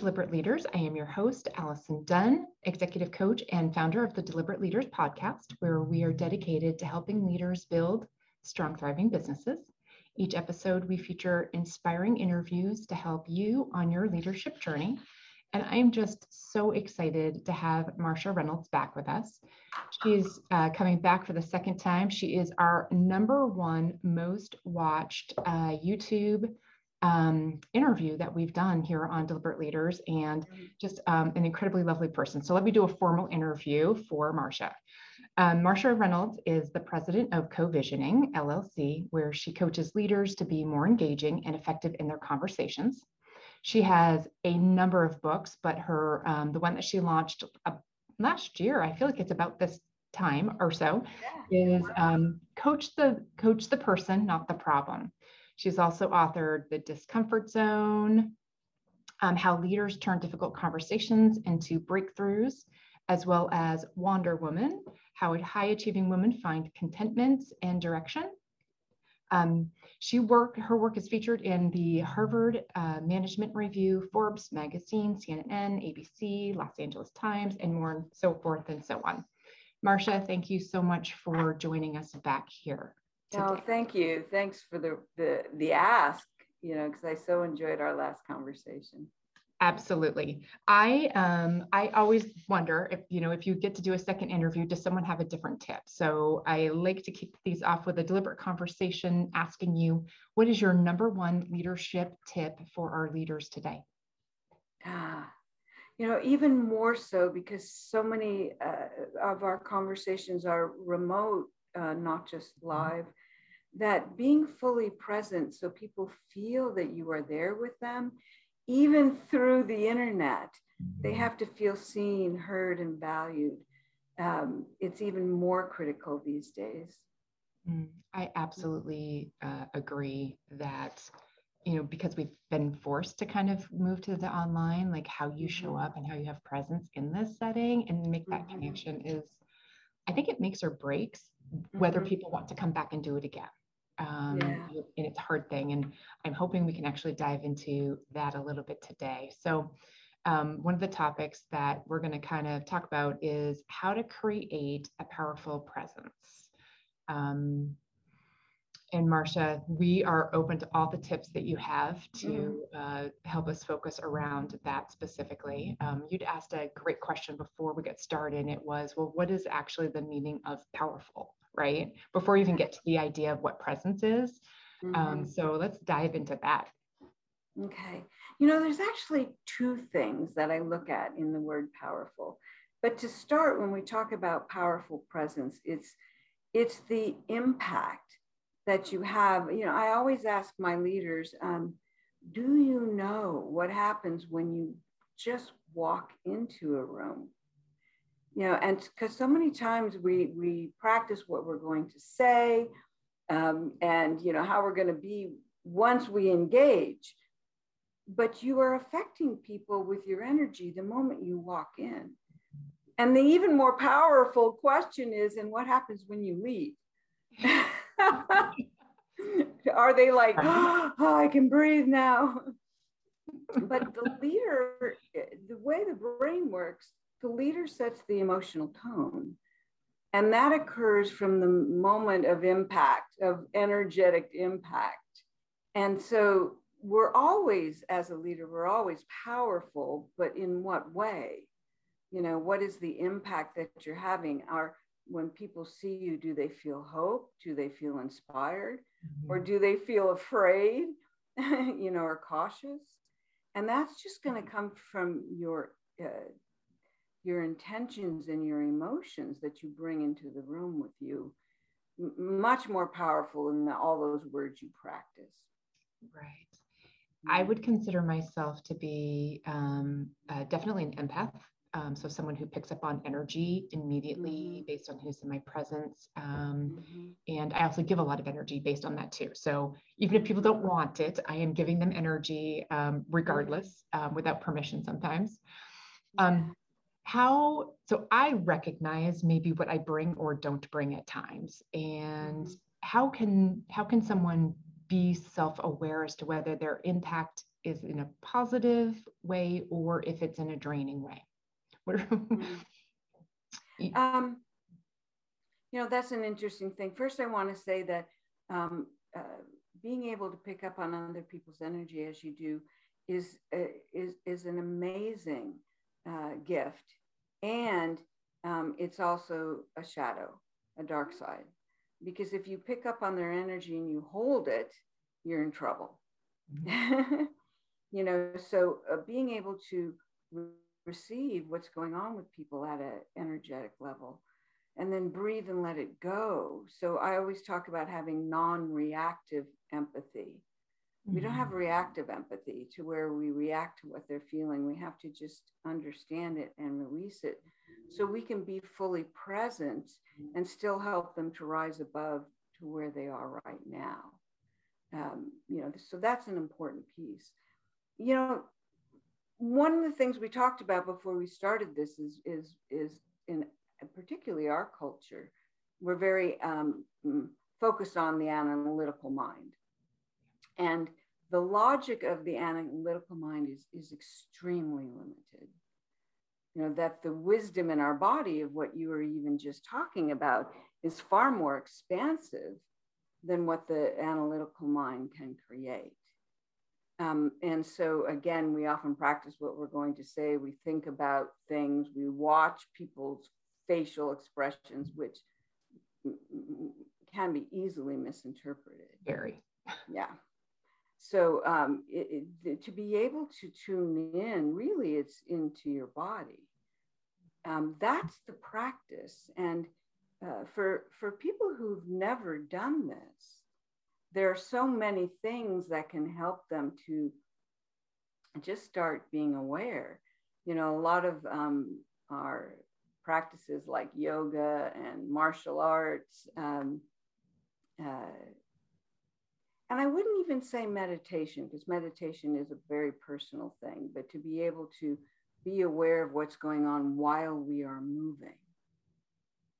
Deliberate Leaders. I am your host, Allison Dunn, executive coach and founder of the Deliberate Leaders podcast, where we are dedicated to helping leaders build strong, thriving businesses. Each episode, we feature inspiring interviews to help you on your leadership journey. And I'm just so excited to have Marcia Reynolds back with us. She's uh, coming back for the second time. She is our number one most watched uh, YouTube um, interview that we've done here on Deliberate Leaders and mm-hmm. just um, an incredibly lovely person. So let me do a formal interview for Marcia. Um, Marcia Reynolds is the president of Co-Visioning LLC, where she coaches leaders to be more engaging and effective in their conversations. She has a number of books, but her um, the one that she launched uh, last year, I feel like it's about this time or so, yeah. is um, coach the coach the person, not the problem. She's also authored The Discomfort Zone, um, How Leaders Turn Difficult Conversations into Breakthroughs, as well as Wander Woman, How High Achieving Women Find Contentment and Direction. Um, she work, her work is featured in the Harvard uh, Management Review, Forbes Magazine, CNN, ABC, Los Angeles Times, and more and so forth and so on. Marcia, thank you so much for joining us back here. Today. Oh, thank you. Thanks for the the the ask. You know, because I so enjoyed our last conversation. Absolutely. I um I always wonder if you know if you get to do a second interview, does someone have a different tip? So I like to kick these off with a deliberate conversation, asking you what is your number one leadership tip for our leaders today? Ah, you know, even more so because so many uh, of our conversations are remote, uh, not just live that being fully present so people feel that you are there with them, even through the internet, they have to feel seen, heard, and valued. Um, it's even more critical these days. Mm, I absolutely uh, agree that, you know, because we've been forced to kind of move to the online, like how you show mm-hmm. up and how you have presence in this setting and make that mm-hmm. connection is, I think it makes or breaks whether mm-hmm. people want to come back and do it again um, yeah. and it's a hard thing. And I'm hoping we can actually dive into that a little bit today. So, um, one of the topics that we're going to kind of talk about is how to create a powerful presence. Um, and Marcia, we are open to all the tips that you have to mm-hmm. uh, help us focus around that specifically. Um, you'd asked a great question before we get started, and it was, well, what is actually the meaning of powerful? Right? Before you even get to the idea of what presence is. Um, mm-hmm. Um, so let's dive into that. Okay. You know, there's actually two things that I look at in the word powerful. But to start, when we talk about powerful presence, it's it's the impact that you have. You know, I always ask my leaders, um, do you know what happens when you just walk into a room? You know, and because so many times we we practice what we're going to say, um, and you know how we're going to be once we engage, but you are affecting people with your energy the moment you walk in. And the even more powerful question is, and what happens when you leave? are they like, oh, I can breathe now? but the leader, the way the brain works, the leader sets the emotional tone. And that occurs from the moment of impact, of energetic impact. And so we're always, as a leader, we're always powerful, but in what way? You know, what is the impact that you're having? Are when people see you, do they feel hope? Do they feel inspired? Mm-hmm. Or do they feel afraid, you know, or cautious? And that's just going to come from your uh, your intentions and your emotions that you bring into the room with you much more powerful than all those words you practice. Right. I would consider myself to be um, uh, definitely an empath um, so someone who picks up on energy immediately mm-hmm. based on who's in my presence um, mm-hmm. and i also give a lot of energy based on that too. So even if people don't want it i am giving them energy um, regardless um, without permission sometimes. Um, how so i recognize maybe what i bring or don't bring at times and mm-hmm. how can how can someone be self-aware as to whether their impact is in a positive way or if it's in a draining way. What mm-hmm. um, you know, that's an interesting thing. First, I want to say that um, uh, being able to pick up on other people's energy as you do is uh, is is an amazing uh, gift, and um, it's also a shadow, a dark side, because if you pick up on their energy and you hold it, you're in trouble. Mm-hmm. you know, so uh, being able to re- receive what's going on with people at an energetic level and then breathe and let it go. So I always talk about having non reactive empathy. Mm-hmm. We don't have mm-hmm. reactive empathy to where we react to what they're feeling. We have to just understand it and release it so we can be fully present and still help them to rise above to where they are right now. Um, you know, so that's an important piece. You know, one of the things we talked about before we started this is is is in particularly our culture, we're very um, mm, focused on the analytical mind. And the logic of the analytical mind is, is extremely limited. You know, that the wisdom in our body of what you were even just talking about is far more expansive than what the analytical mind can create. Um, and so, again, we often practice what we're going to say. We think about things, we watch people's facial expressions, which can be easily misinterpreted. Very. Yeah. So um, it, it, to be able to tune in, really, it's into your body. Um, that's the practice. And uh, for for people who've never done this, there are so many things that can help them to just start being aware. You know, a lot of um, our practices like yoga and martial arts. Um, uh, and I wouldn't even say meditation because meditation is a very personal thing, but to be able to be aware of what's going on while we are moving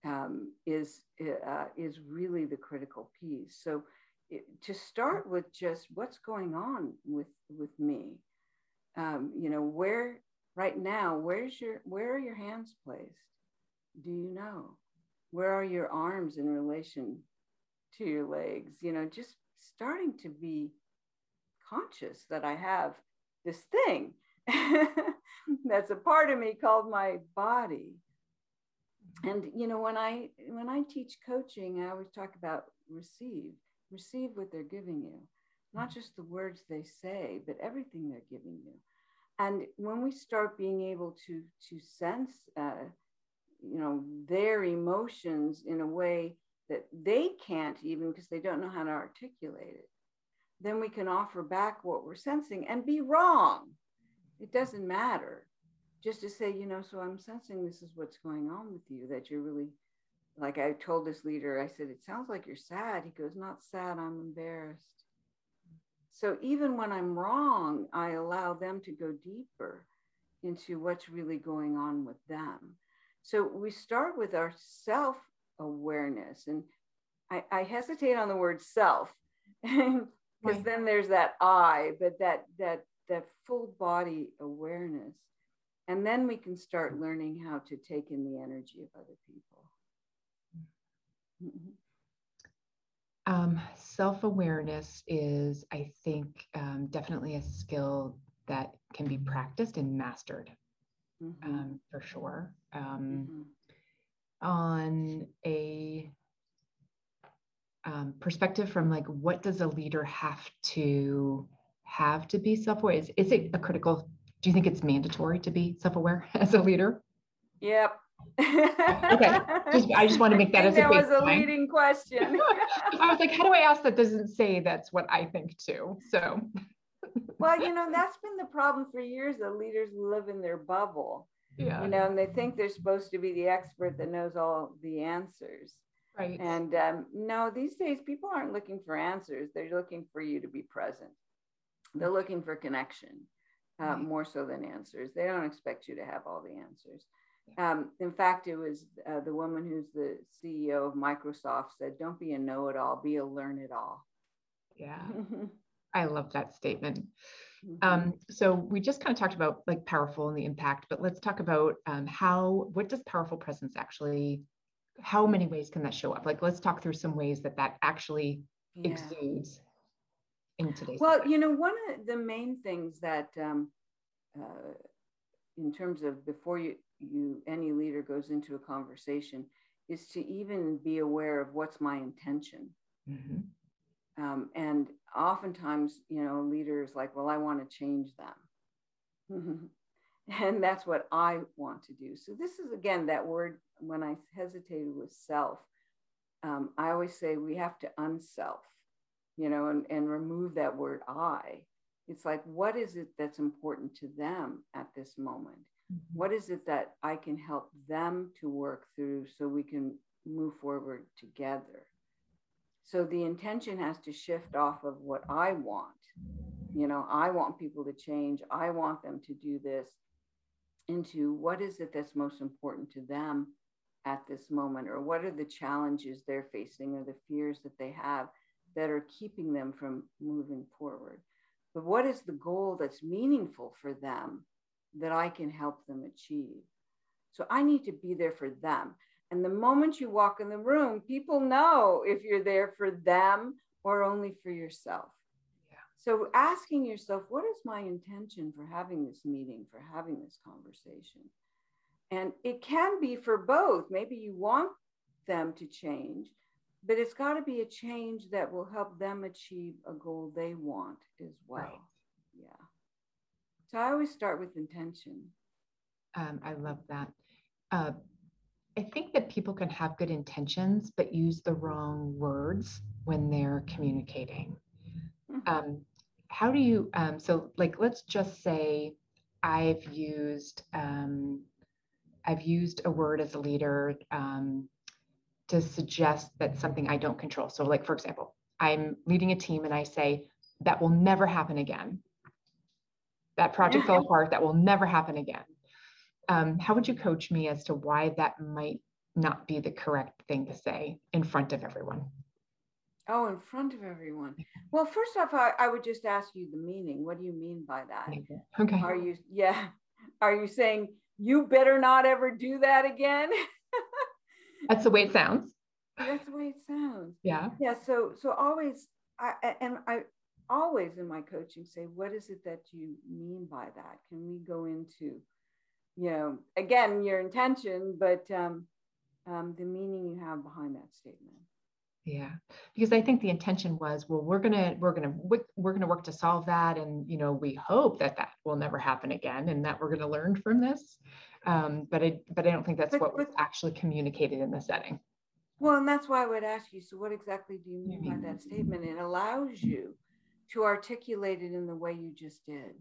um, is, uh, is really the critical piece. So it, to start with just what's going on with, with me, um, you know, where right now, where's your, where are your hands placed? do you know? Where are your arms in relation to your legs? You know, just starting to be conscious that I have this thing that's a part of me called my body. And you know, when I when I teach coaching, I always talk about receive, receive what they're giving you, not just the words they say, but everything they're giving you. And when we start being able to to sense uh, you know their emotions in a way that they can't even because they don't know how to articulate it. Then we can offer back what we're sensing and be wrong. It doesn't matter. Just to say you know so i'm sensing this is what's going on with you that you're really like i told this leader i said it sounds like you're sad. He goes not sad i'm embarrassed. So even when i'm wrong i allow them to go deeper into what's really going on with them. So we start with our self awareness. And I, I, hesitate on the word self because right. then there's that I, but that, that, that full body awareness. And then we can start learning how to take in the energy of other people. Mm-hmm. Um, Self awareness is, I think, um, definitely a skill that can be practiced and mastered mm-hmm. um, for sure. Um, mm-hmm. On a um, perspective from like, what does a leader have to have to be self-aware? Is, is it a critical? Do you think it's mandatory to be self-aware as a leader? Yep. okay. Just, I just want to make that as a that was a leading question. I was like, how do I ask that doesn't say that's what I think too? So well, you know, that's been the problem for years that leaders live in their bubble. Yeah. You know, and they think they're supposed to be the expert that knows all the answers. Right. And um, no, these days people aren't looking for answers. They're looking for you to be present. They're looking for connection uh, right. more so than answers. They don't expect you to have all the answers. Um, in fact, it was uh, the woman who's the CEO of Microsoft said, "Don't be a know-it-all, be a learn-it-all." Yeah. I love that statement. Mhm. Um, so we just kind of talked about like powerful and the impact, but let's talk about um, how, what does powerful presence actually, how many ways can that show up? Like, let's talk through some ways that that actually Yeah. exudes in today's. Well, society. you know, one of the main things that, um, uh, in terms of before you, you any leader goes into a conversation, is to even be aware of what's my intention. Mhm. Um, and oftentimes, you know, leaders like, well, I want to change them. and that's what I want to do. So, this is again that word when I hesitated with self. Um, I always say we have to unself, you know, and, and remove that word I. It's like, what is it that's important to them at this moment? Mhm. What is it that I can help them to work through so we can move forward together? So the intention has to shift off of what I want. You know, I want people to change, I want them to do this, into what is it that's most important to them at this moment, or what are the challenges they're facing, or the fears that they have that are keeping them from moving forward. But what is the goal that's meaningful for them that I can help them achieve? So I need to be there for them. And the moment you walk in the room, people know if you're there for them or only for yourself. Yeah. So asking yourself, what is my intention for having this meeting, for having this conversation? And it can be for both. Maybe you want them to change, but it's got to be a change that will help them achieve a goal they want as well. Right. Yeah. So I always start with intention. Um, I love that. Uh, I think that people can have good intentions, but use the wrong words when they're communicating. Mhm. Um, how do you, um, so like, let's just say I've used, um, I've used a word as a leader um, to suggest that something I don't control. So like, for example, I'm leading a team and I say, that will never happen again. That project fell apart, that will never happen again. Um, how would you coach me as to why that might not be the correct thing to say in front of everyone? Oh, in front of everyone. Well, first off, I, I would just ask you the meaning. What do you mean by that? Okay. Are you, yeah, are you saying you better not ever do that again? That's the way it sounds. That's the way it sounds. Yeah. Yeah. So, so always, I, I- and I always in my coaching say, what is it that you mean by that? Can we go into, you know, again, your intention, but um, um, the meaning you have behind that statement. Yeah, because I think the intention was, well, we're gonna we're gonna we're gonna work to solve that, and you know, we hope that that will never happen again, and that we're gonna learn from this. Um, but I but I don't think that's But- what was but- actually communicated in the setting. Well, and that's why I would ask you, so what exactly do you mean by that statement? It allows you to articulate it in the way you just did.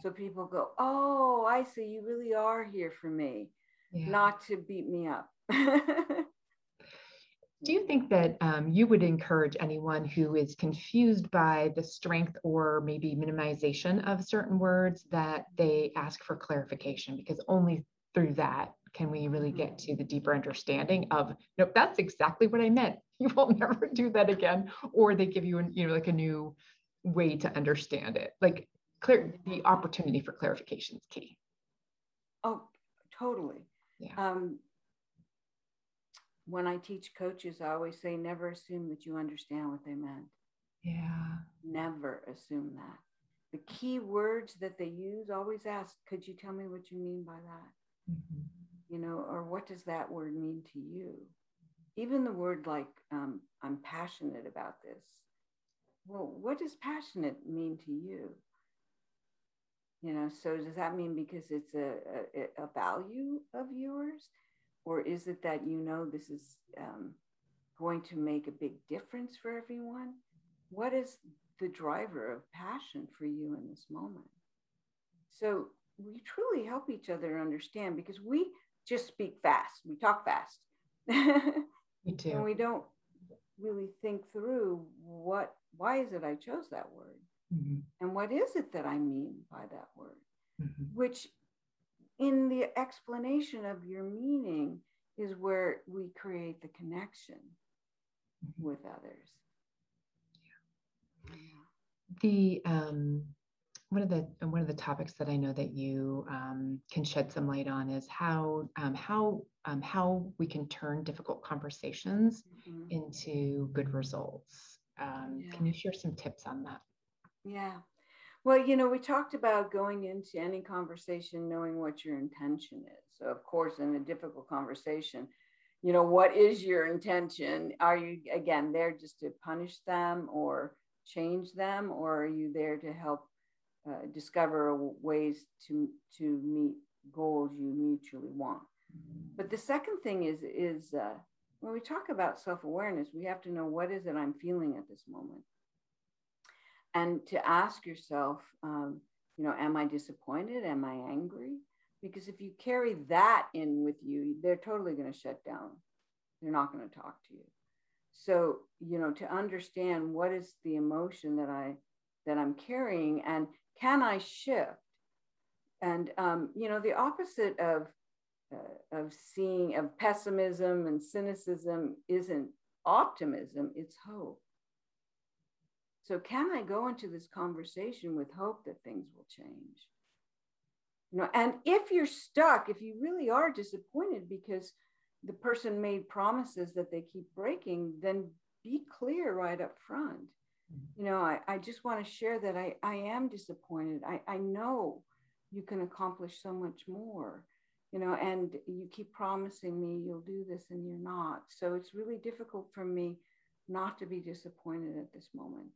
So people go, oh, I see, you really are here for me, Yeah. not to beat me up. Do you think that um, you would encourage anyone who is confused by the strength or maybe minimization of certain words that they ask for clarification? Because only through that can we really get to the deeper understanding of, nope, that's exactly what I meant. You will never do that again. Or they give you, an, you know, like a new way to understand it. Like clear the opportunity for clarification is key. oh, totally. Yeah. Um, when I teach coaches, I always say, never assume that you understand what they meant. Yeah. Never assume that. The key words that they use, always ask, could you tell me what you mean by that? Mhm. You know, or what does that word mean to you? Even the word like, um, I'm passionate about this. Well, what does passionate mean to you? You know, so does that mean because it's a, a, a value of yours? Or is it that you know this is um, going to make a big difference for everyone? What is the driver of passion for you in this moment? So we truly help each other understand because we just speak fast, we talk fast. and Me too. we don't really think through what why is it I chose that word? Mhm. And what is it that I mean by that word? Mhm. Which in the explanation of your meaning is where we create the connection Mhm. with others. Yeah. the um, one of the one of the topics that I know that you um, can shed some light on is how um, how um, how we can turn difficult conversations mm-hmm. into good results. Um, yeah. Can you share some tips on that? Yeah. Well, you know, we talked about going into any conversation knowing what your intention is. So, of course, in a difficult conversation, you know, what is your intention? Are you, again, there just to punish them or change them, or are you there to help uh, discover ways to, to meet goals you mutually want? But the second thing is, is uh, when we talk about self awareness, we have to know what is it I'm feeling at this moment and to ask yourself, um, you know, am I disappointed? Am I angry? Because if you carry that in with you, they're totally going to shut down. They're not going to talk to you. So, you know, to understand what is the emotion that I that I'm carrying, and can I shift? And um, you know, the opposite of uh, of seeing of pessimism and cynicism isn't optimism; it's hope. So, can I go into this conversation with hope that things will change? You know, and if you're stuck, if you really are disappointed because the person made promises that they keep breaking, then be clear right up front. Mm-hmm. You know, I, I just want to share that I, I am disappointed. I, I know you can accomplish so much more, you know, and you keep promising me you'll do this and you're not. So it's really difficult for me not to be disappointed at this moment.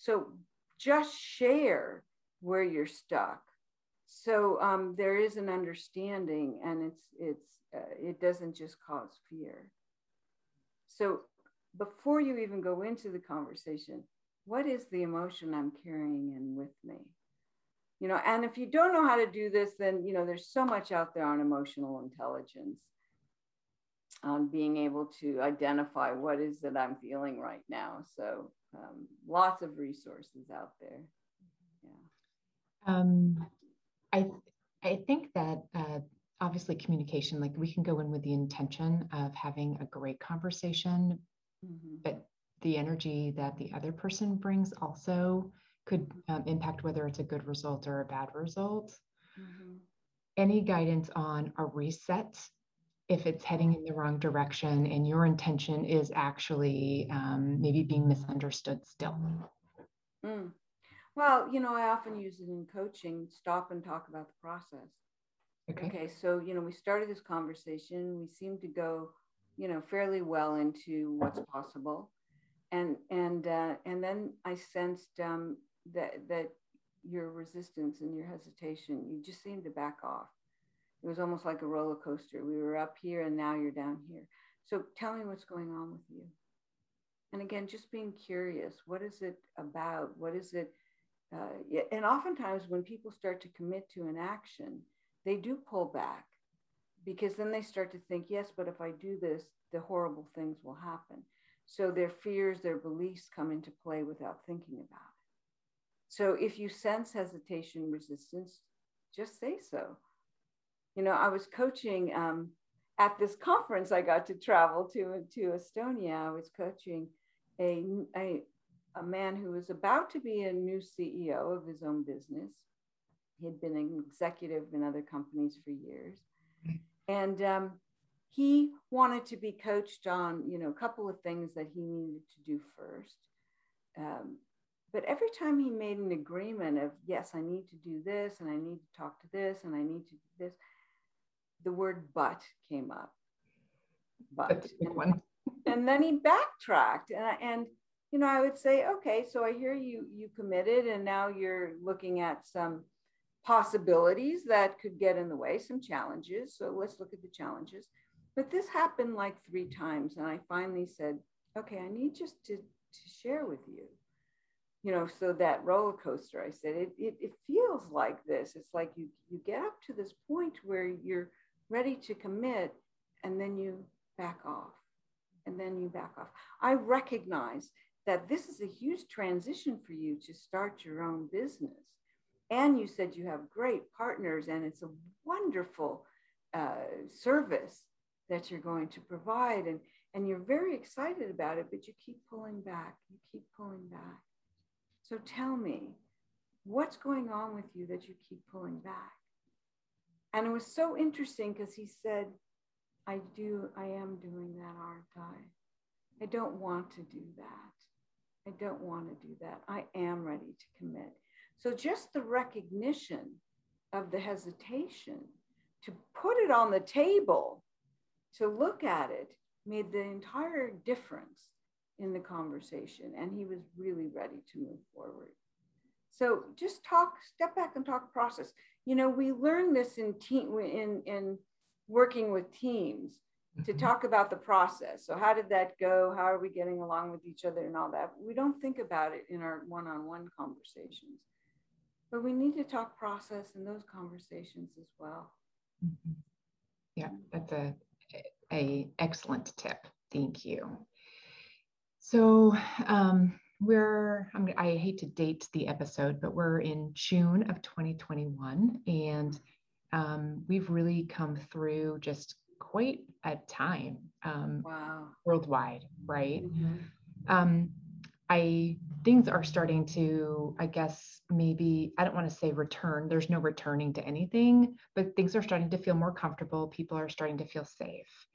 So just share where you're stuck. So um, there is an understanding, and it's it's uh, it doesn't just cause fear. So before you even go into the conversation, what is the emotion I'm carrying in with me? You know, and if you don't know how to do this, then you know there's so much out there on emotional intelligence, on being able to identify what is it I'm feeling right now. So um, lots of resources out there. Yeah. Um, I I think that uh, obviously communication, like we can go in with the intention of having a great conversation, mm-hmm. but the energy that the other person brings also could um, impact whether it's a good result or a bad result. Mm-hmm. Any guidance on a reset if it's heading in the wrong direction and your intention is actually um, maybe being misunderstood still? Mm. Well, you know, I often use it in coaching stop and talk about the process. Okay. okay. So, you know, we started this conversation. We seem to go, you know, fairly well into what's possible. And, and, uh, and then I sensed um, that, that your resistance and your hesitation, you just seemed to back off it was almost like a roller coaster. We were up here and now you're down here. So tell me what's going on with you. And again, just being curious. What is it about? What is it? Uh, and oftentimes, when people start to commit to an action, they do pull back because then they start to think, yes, but if I do this, the horrible things will happen. So their fears, their beliefs come into play without thinking about it. So if you sense hesitation, resistance, just say so you know, I was coaching um, at this conference I got to travel to to Estonia. I was coaching a, a a man who was about to be a new CEO of his own business. He had been an executive in other companies for years, and um, he wanted to be coached on you know a couple of things that he needed to do first. Um, but every time he made an agreement of yes, I need to do this, and I need to talk to this, and I need to do this, the word but came up. But. And, and, then he backtracked and, and you know I would say okay so I hear you you committed and now you're looking at some possibilities that could get in the way some challenges so let's look at the challenges. But this happened like three times and I finally said okay I need just to to share with you. You know so that roller coaster i said it, it, it feels like this. It's like you you get up to this point where you're ready to commit, and then you back off, and then you back off. I recognize that this is a huge transition for you to start your own business. And you said you have great partners, and it's a wonderful uh, service that you're going to provide. And, and you're very excited about it, but you keep pulling back. You keep pulling back. So tell me, what's going on with you that you keep pulling back? And it was so interesting because he said, I do, I am doing that, aren't I? I don't want to do that. I don't want to do that. I am ready to commit. So just the recognition of the hesitation to put it on the table, to look at it, made the entire difference in the conversation. And he was really ready to move forward. So just talk, step back and talk process. You know, we learn this in team in in working with teams to mm-hmm. talk about the process. So how did that go? How are we getting along with each other and all that? We don't think about it in our one-on-one conversations. But we need to talk process in those conversations as well. Mm-hmm. Yeah, that's a, a excellent tip. Thank you. So um, we're I'm, i hate to date the episode but we're in june of 2021 and um, we've really come through just quite a time um, wow. worldwide right mm-hmm. um, i things are starting to i guess maybe i don't want to say return there's no returning to anything but things are starting to feel more comfortable people are starting to feel safe Mm-hmm.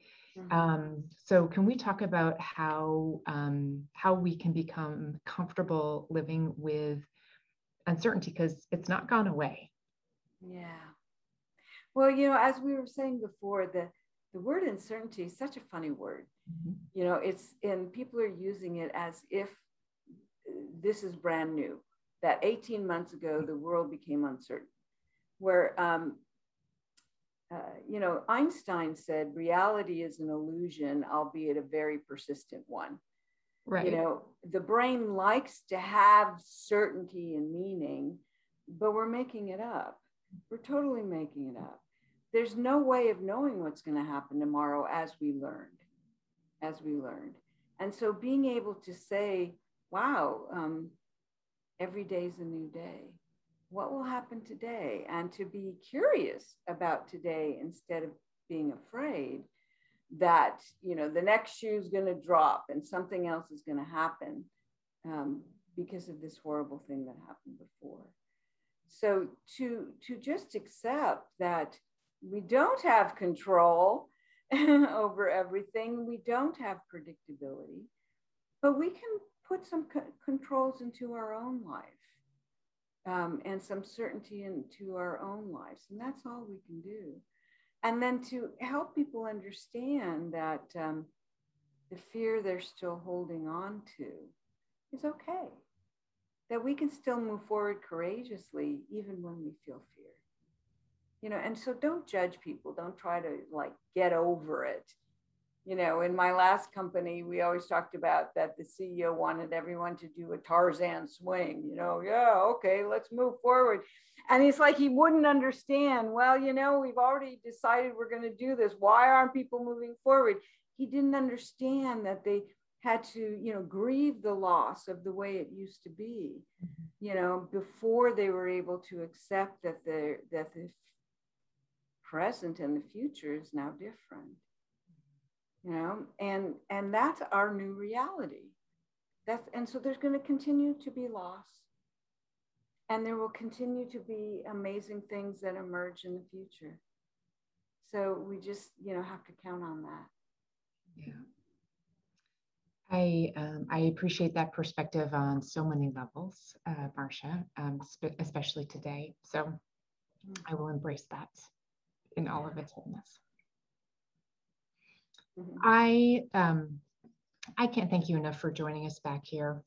Um, so can we talk about how um, how we can become comfortable living with uncertainty because it's not gone away? Yeah. Well, you know, as we were saying before, the the word uncertainty is such a funny word. Mm-hmm. You know, it's and people are using it as if this is brand new. That 18 months ago, the world became uncertain. Where um, uh, you know, Einstein said reality is an illusion, albeit a very persistent one. Right. You know, the brain likes to have certainty and meaning, but we're making it up. We're totally making it up. There's no way of knowing what's going to happen tomorrow as we learned, as we learned. And so being able to say, wow, um, every day's a new day what will happen today? And to be curious about today instead of being afraid that you know the next shoe is going to drop and something else is going to happen um, because of this horrible thing that happened before. So to to just accept that we don't have control over everything we don't have predictability but we can put some co- controls into our own life um, and some certainty into our own lives. And that's all we can do. And then to help people understand that um, the fear they're still holding on to is okay, that we can still move forward courageously even when we feel fear. You know, and so don't judge people. Don't try to like get over it you know, in my last company, we always talked about that the CEO wanted everyone to do a Tarzan swing, you know, yeah, okay, let's move forward. And he's like, he wouldn't understand. Well, you know, we've already decided we're going to do this. Why aren't people moving forward? He didn't understand that they had to, you know, grieve the loss of the way it used to be, you know, before they were able to accept that the that the present and the future is now different you know and and that's our new reality that's and so there's going to continue to be loss and there will continue to be amazing things that emerge in the future so we just you know have to count on that yeah I, um, I appreciate that perspective on so many levels, uh, Marcia, um, sp- especially today. So mm-hmm. I will embrace that in all of its wholeness. Mm-hmm. I um, I can't thank you enough for joining us back here.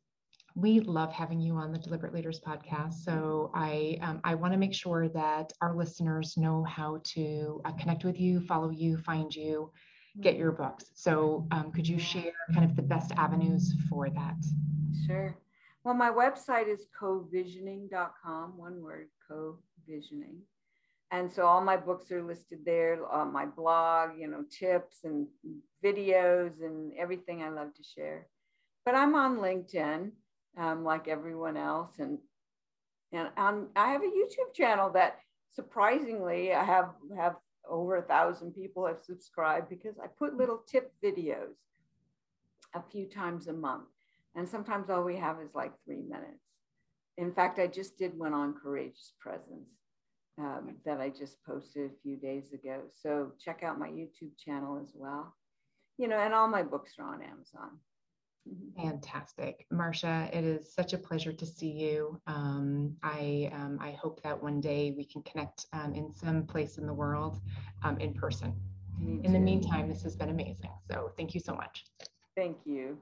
We love having you on the Deliberate Leaders podcast. So I um, I want to make sure that our listeners know how to uh, connect with you, follow you, find you, get your books. So um, could you share kind of the best avenues for that? Sure. Well, my website is covisioning.com, one word, co-visioning and so all my books are listed there on my blog you know tips and videos and everything i love to share. But i'm on linkedin um, like everyone else. And and i have a youtube channel that surprisingly i have have over a thousand people have subscribed because i put little tip videos a few times a month. And sometimes all we have is like three minutes. In fact, I just did one on courageous presence um, that I just posted a few days ago. So check out my YouTube channel as well. You know, and all my books are on Amazon. Mm-hmm. Fantastic. Marcia, it is such a pleasure to see you. Um, I, um, I hope that one day we can connect um, in some place in the world um, in person. in the meantime, this has been amazing. So thank you so much. Thank you.